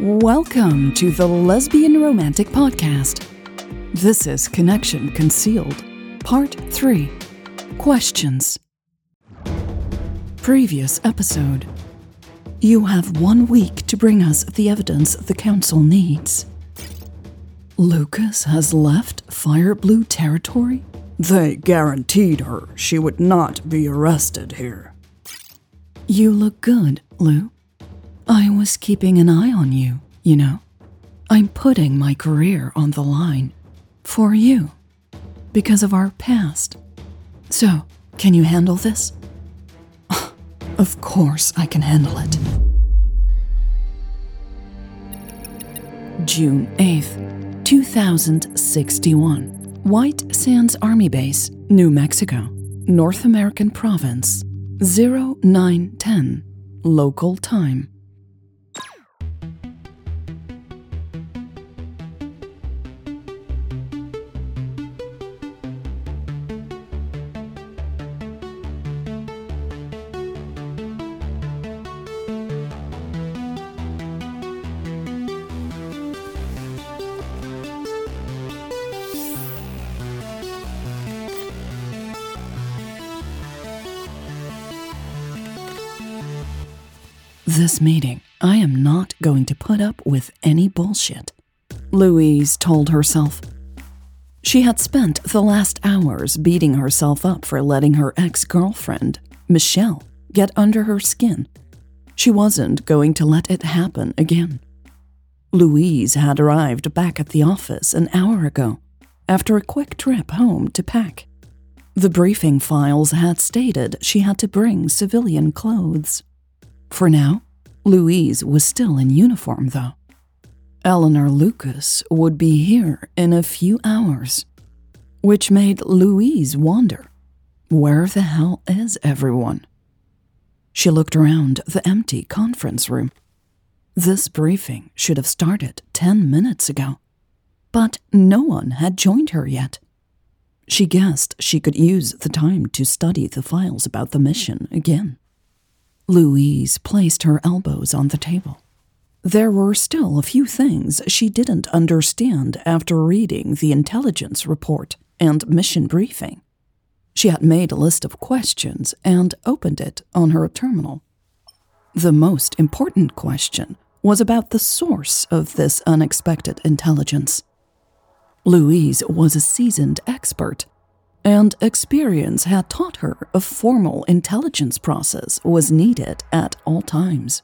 Welcome to the Lesbian Romantic Podcast. This is Connection Concealed, Part 3 Questions. Previous episode. You have one week to bring us the evidence the Council needs. Lucas has left Fire Blue territory? They guaranteed her she would not be arrested here. You look good, Lou. I was keeping an eye on you, you know. I'm putting my career on the line. For you. Because of our past. So, can you handle this? Of course I can handle it. June 8th, 2061. White Sands Army Base, New Mexico, North American Province, 0910, local time. This meeting, I am not going to put up with any bullshit, Louise told herself. She had spent the last hours beating herself up for letting her ex girlfriend, Michelle, get under her skin. She wasn't going to let it happen again. Louise had arrived back at the office an hour ago, after a quick trip home to pack. The briefing files had stated she had to bring civilian clothes. For now, Louise was still in uniform, though. Eleanor Lucas would be here in a few hours, which made Louise wonder where the hell is everyone? She looked around the empty conference room. This briefing should have started 10 minutes ago, but no one had joined her yet. She guessed she could use the time to study the files about the mission again. Louise placed her elbows on the table. There were still a few things she didn't understand after reading the intelligence report and mission briefing. She had made a list of questions and opened it on her terminal. The most important question was about the source of this unexpected intelligence. Louise was a seasoned expert and experience had taught her a formal intelligence process was needed at all times.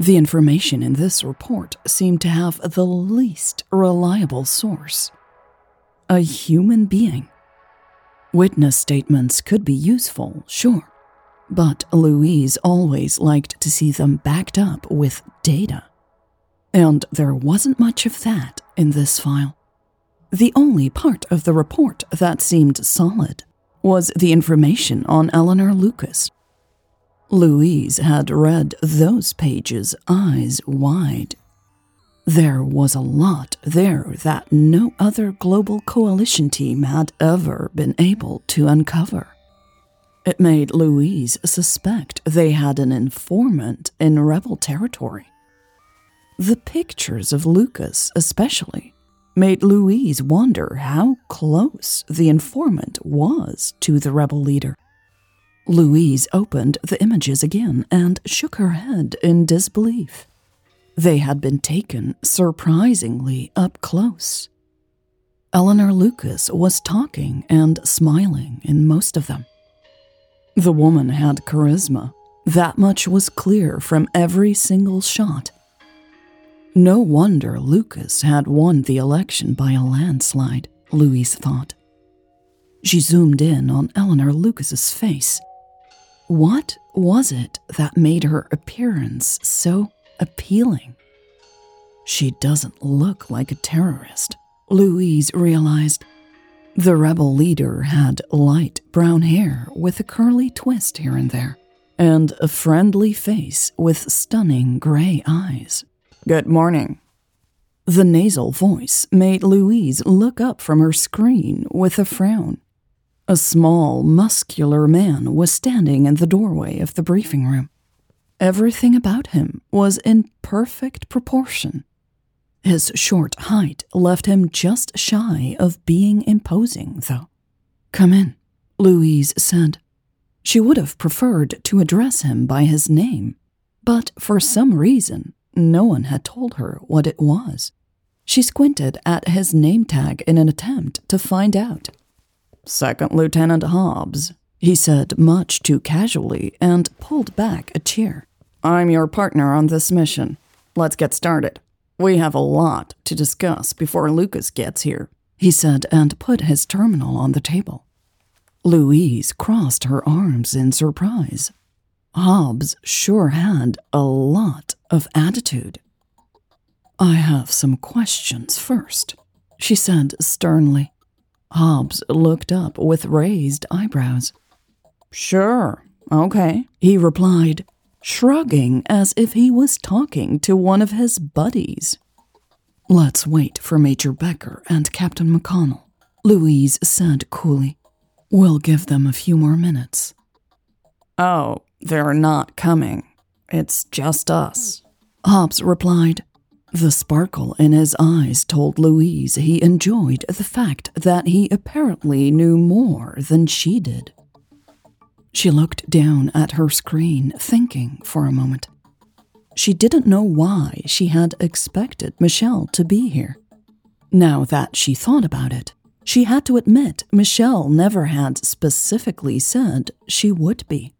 The information in this report seemed to have the least reliable source a human being. Witness statements could be useful, sure, but Louise always liked to see them backed up with data. And there wasn't much of that in this file. The only part of the report that seemed solid was the information on Eleanor Lucas. Louise had read those pages eyes wide. There was a lot there that no other global coalition team had ever been able to uncover. It made Louise suspect they had an informant in rebel territory. The pictures of Lucas, especially, made Louise wonder how close the informant was to the rebel leader. Louise opened the images again and shook her head in disbelief. They had been taken surprisingly up close. Eleanor Lucas was talking and smiling in most of them. The woman had charisma. That much was clear from every single shot. No wonder Lucas had won the election by a landslide, Louise thought. She zoomed in on Eleanor Lucas's face. What was it that made her appearance so appealing? She doesn't look like a terrorist, Louise realized. The rebel leader had light brown hair with a curly twist here and there, and a friendly face with stunning gray eyes. Good morning. The nasal voice made Louise look up from her screen with a frown. A small, muscular man was standing in the doorway of the briefing room. Everything about him was in perfect proportion. His short height left him just shy of being imposing, though. Come in, Louise said. She would have preferred to address him by his name, but for some reason, no one had told her what it was. She squinted at his name tag in an attempt to find out. Second Lieutenant Hobbs, he said much too casually and pulled back a chair. I'm your partner on this mission. Let's get started. We have a lot to discuss before Lucas gets here, he said and put his terminal on the table. Louise crossed her arms in surprise. Hobbs sure had a lot of attitude. I have some questions first, she said sternly. Hobbs looked up with raised eyebrows. Sure, okay, he replied, shrugging as if he was talking to one of his buddies. Let's wait for Major Becker and Captain McConnell, Louise said coolly. We'll give them a few more minutes. Oh, they're not coming. It's just us, Hobbs replied. The sparkle in his eyes told Louise he enjoyed the fact that he apparently knew more than she did. She looked down at her screen, thinking for a moment. She didn't know why she had expected Michelle to be here. Now that she thought about it, she had to admit Michelle never had specifically said she would be.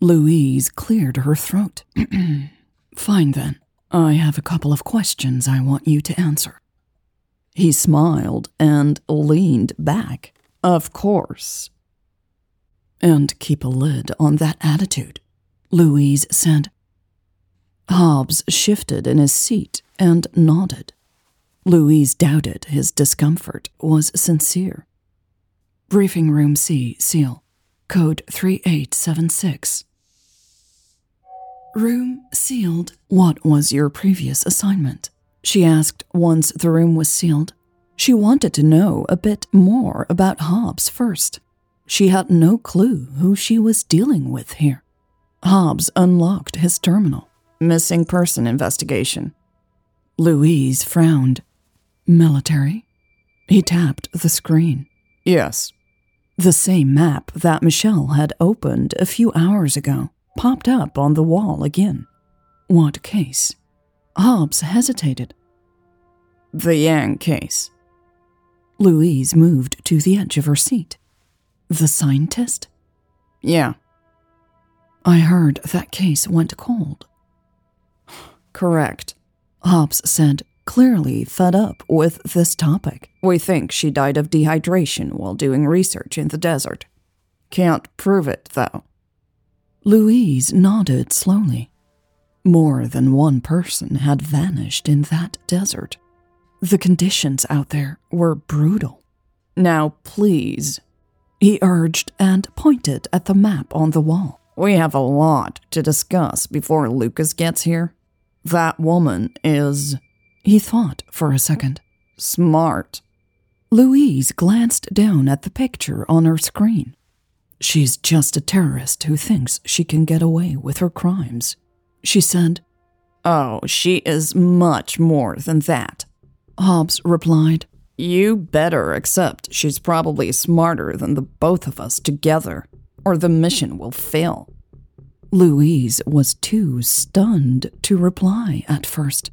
Louise cleared her throat. Fine then. I have a couple of questions I want you to answer. He smiled and leaned back. Of course. And keep a lid on that attitude, Louise said. Hobbs shifted in his seat and nodded. Louise doubted his discomfort was sincere. Briefing Room C, seal. Code 3876. Room sealed. What was your previous assignment? She asked once the room was sealed. She wanted to know a bit more about Hobbs first. She had no clue who she was dealing with here. Hobbs unlocked his terminal. Missing person investigation. Louise frowned. Military? He tapped the screen. Yes. The same map that Michelle had opened a few hours ago popped up on the wall again. What case? Hobbs hesitated. The Yang case. Louise moved to the edge of her seat. The scientist? Yeah. I heard that case went cold. Correct, Hobbs said, clearly fed up with this topic. We think she died of dehydration while doing research in the desert. Can't prove it, though. Louise nodded slowly. More than one person had vanished in that desert. The conditions out there were brutal. Now, please, he urged and pointed at the map on the wall. We have a lot to discuss before Lucas gets here. That woman is he thought for a second. Smart. Louise glanced down at the picture on her screen. She's just a terrorist who thinks she can get away with her crimes, she said. Oh, she is much more than that, Hobbs replied. You better accept she's probably smarter than the both of us together, or the mission will fail. Louise was too stunned to reply at first.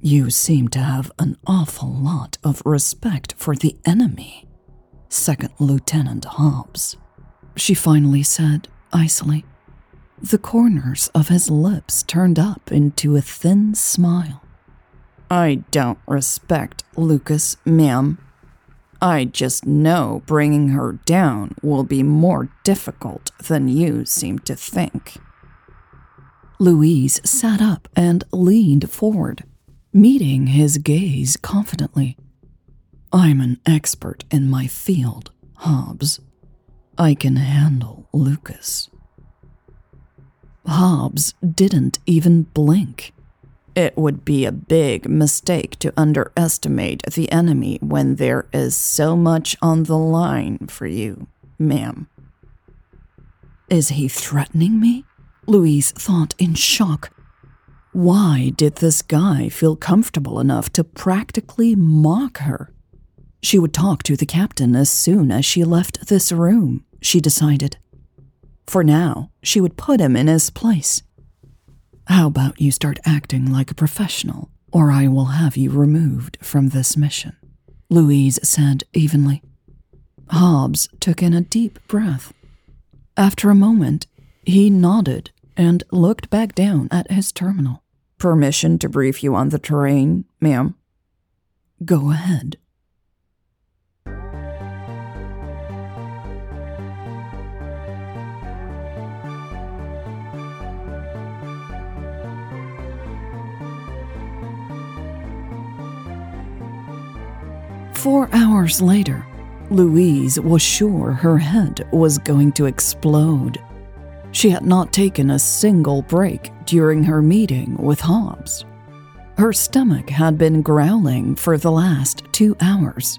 You seem to have an awful lot of respect for the enemy, Second Lieutenant Hobbs, she finally said icily. The corners of his lips turned up into a thin smile. I don't respect Lucas, ma'am. I just know bringing her down will be more difficult than you seem to think. Louise sat up and leaned forward, meeting his gaze confidently. I'm an expert in my field, Hobbs. I can handle Lucas. Hobbs didn't even blink. It would be a big mistake to underestimate the enemy when there is so much on the line for you, ma'am. Is he threatening me? Louise thought in shock. Why did this guy feel comfortable enough to practically mock her? She would talk to the captain as soon as she left this room, she decided. For now, she would put him in his place. How about you start acting like a professional, or I will have you removed from this mission? Louise said evenly. Hobbs took in a deep breath. After a moment, he nodded and looked back down at his terminal. Permission to brief you on the terrain, ma'am? Go ahead. Four hours later, Louise was sure her head was going to explode. She had not taken a single break during her meeting with Hobbs. Her stomach had been growling for the last two hours.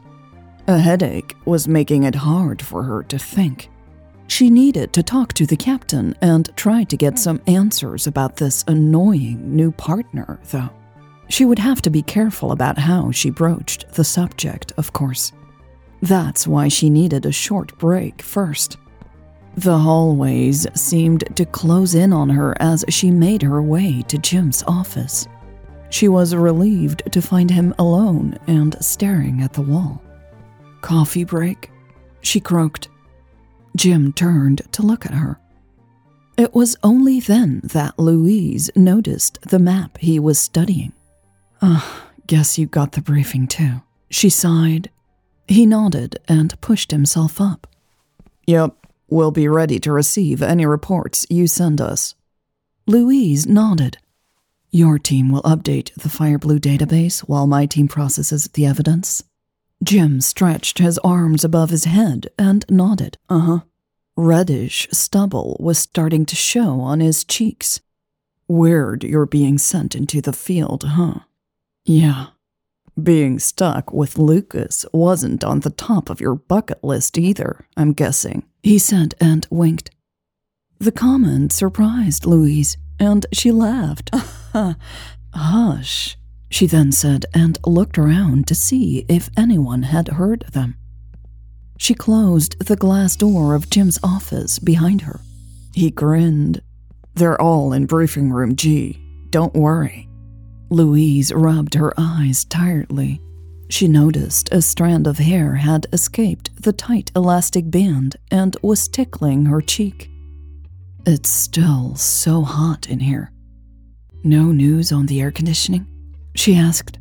A headache was making it hard for her to think. She needed to talk to the captain and try to get some answers about this annoying new partner, though. She would have to be careful about how she broached the subject, of course. That's why she needed a short break first. The hallways seemed to close in on her as she made her way to Jim's office. She was relieved to find him alone and staring at the wall. Coffee break? She croaked. Jim turned to look at her. It was only then that Louise noticed the map he was studying. Ah, uh, guess you got the briefing too. She sighed. He nodded and pushed himself up. Yep, we'll be ready to receive any reports you send us. Louise nodded. Your team will update the Fireblue database while my team processes the evidence. Jim stretched his arms above his head and nodded. Uh huh. Reddish stubble was starting to show on his cheeks. Weird you're being sent into the field, huh? Yeah. Being stuck with Lucas wasn't on the top of your bucket list either, I'm guessing, he said and winked. The comment surprised Louise, and she laughed. Hush, she then said and looked around to see if anyone had heard them. She closed the glass door of Jim's office behind her. He grinned. They're all in briefing room G. Don't worry. Louise rubbed her eyes tiredly. She noticed a strand of hair had escaped the tight elastic band and was tickling her cheek. It's still so hot in here. No news on the air conditioning? She asked.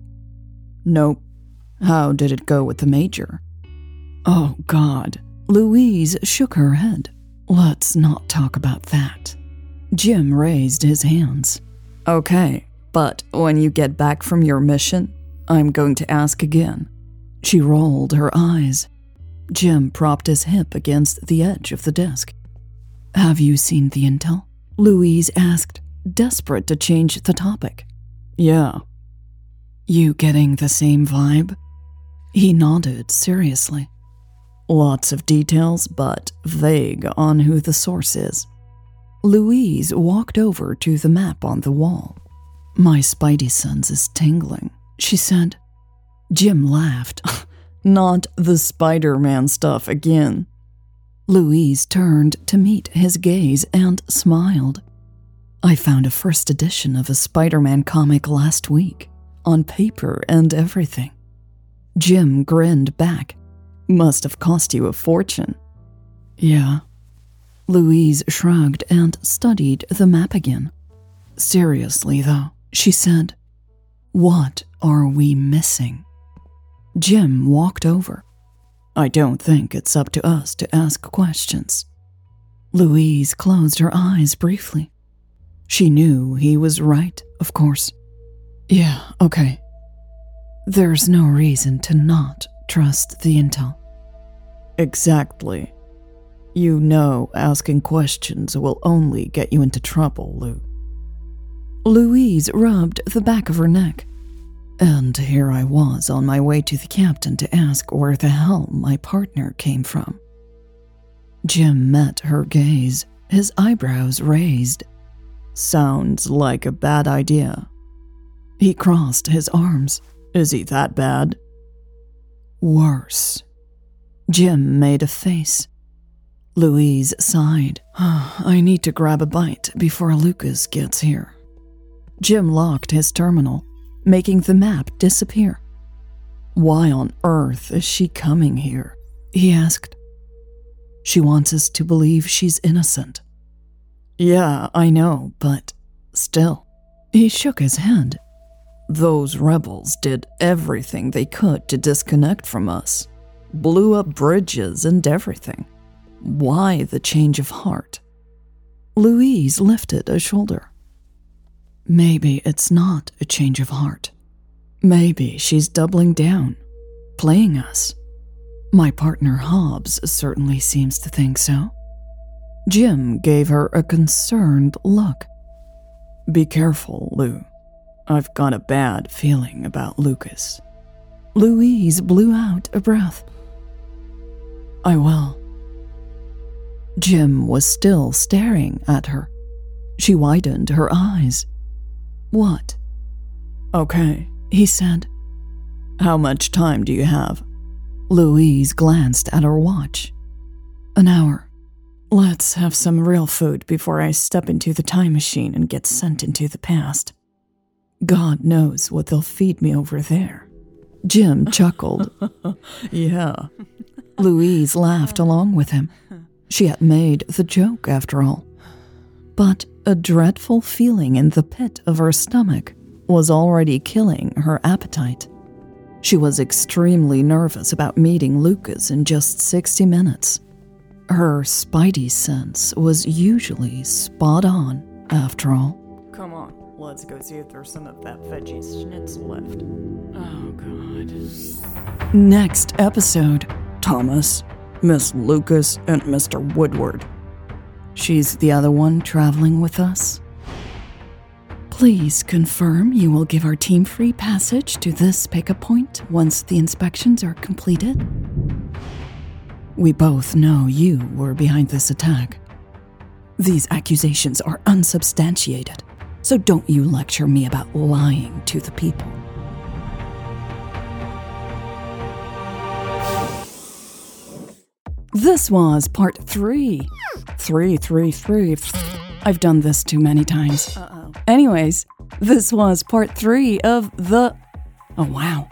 Nope. How did it go with the major? Oh, God. Louise shook her head. Let's not talk about that. Jim raised his hands. Okay, but when you get back from your mission, I'm going to ask again. She rolled her eyes. Jim propped his hip against the edge of the desk. Have you seen the intel? Louise asked, desperate to change the topic. Yeah. You getting the same vibe? He nodded seriously. Lots of details, but vague on who the source is. Louise walked over to the map on the wall. My spidey sense is tingling, she said. Jim laughed. Not the Spider Man stuff again. Louise turned to meet his gaze and smiled. I found a first edition of a Spider Man comic last week, on paper and everything. Jim grinned back. Must have cost you a fortune. Yeah. Louise shrugged and studied the map again. Seriously, though, she said. What are we missing? Jim walked over. I don't think it's up to us to ask questions. Louise closed her eyes briefly. She knew he was right, of course. Yeah, okay. There's no reason to not trust the intel. Exactly. You know asking questions will only get you into trouble, Lou. Louise rubbed the back of her neck. And here I was on my way to the captain to ask where the hell my partner came from. Jim met her gaze, his eyebrows raised. Sounds like a bad idea. He crossed his arms. Is he that bad? Worse. Jim made a face. Louise sighed. I need to grab a bite before Lucas gets here. Jim locked his terminal, making the map disappear. Why on earth is she coming here? He asked. She wants us to believe she's innocent. Yeah, I know, but still. He shook his head. Those rebels did everything they could to disconnect from us, blew up bridges and everything. Why the change of heart? Louise lifted a shoulder. Maybe it's not a change of heart. Maybe she's doubling down, playing us. My partner Hobbs certainly seems to think so. Jim gave her a concerned look. Be careful, Lou. I've got a bad feeling about Lucas. Louise blew out a breath. I will. Jim was still staring at her. She widened her eyes. What? Okay, he said. How much time do you have? Louise glanced at her watch. An hour. Let's have some real food before I step into the time machine and get sent into the past. God knows what they'll feed me over there. Jim chuckled. yeah. Louise laughed along with him. She had made the joke, after all. But a dreadful feeling in the pit of her stomach was already killing her appetite. She was extremely nervous about meeting Lucas in just 60 minutes. Her spidey sense was usually spot on, after all. Come on, let's go see if there's some of that veggie schnitzel left. Oh, God. Next episode Thomas, Miss Lucas, and Mr. Woodward. She's the other one traveling with us. Please confirm you will give our team free passage to this pickup point once the inspections are completed. We both know you were behind this attack. These accusations are unsubstantiated, so don't you lecture me about lying to the people. This was part three. Three, three, three. I've done this too many times. Uh-oh. Anyways, this was part three of the. Oh, wow.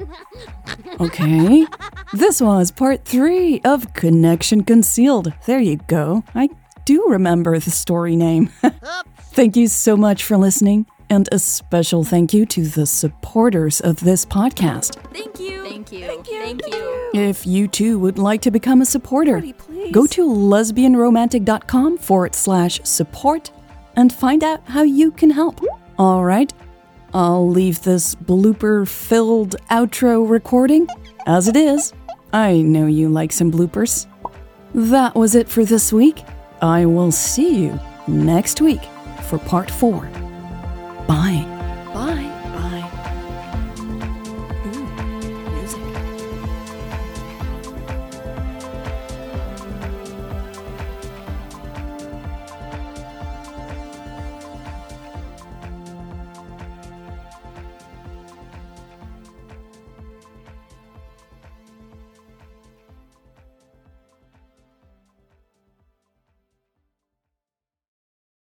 Okay. This was part three of Connection Concealed. There you go. I do remember the story name. thank you so much for listening, and a special thank you to the supporters of this podcast. Thank you. Thank you. Thank you. Thank you. If you too would like to become a supporter, Pretty go to lesbianromantic.com forward slash support and find out how you can help. All right, I'll leave this blooper filled outro recording as it is. I know you like some bloopers. That was it for this week. I will see you next week for part four. Bye.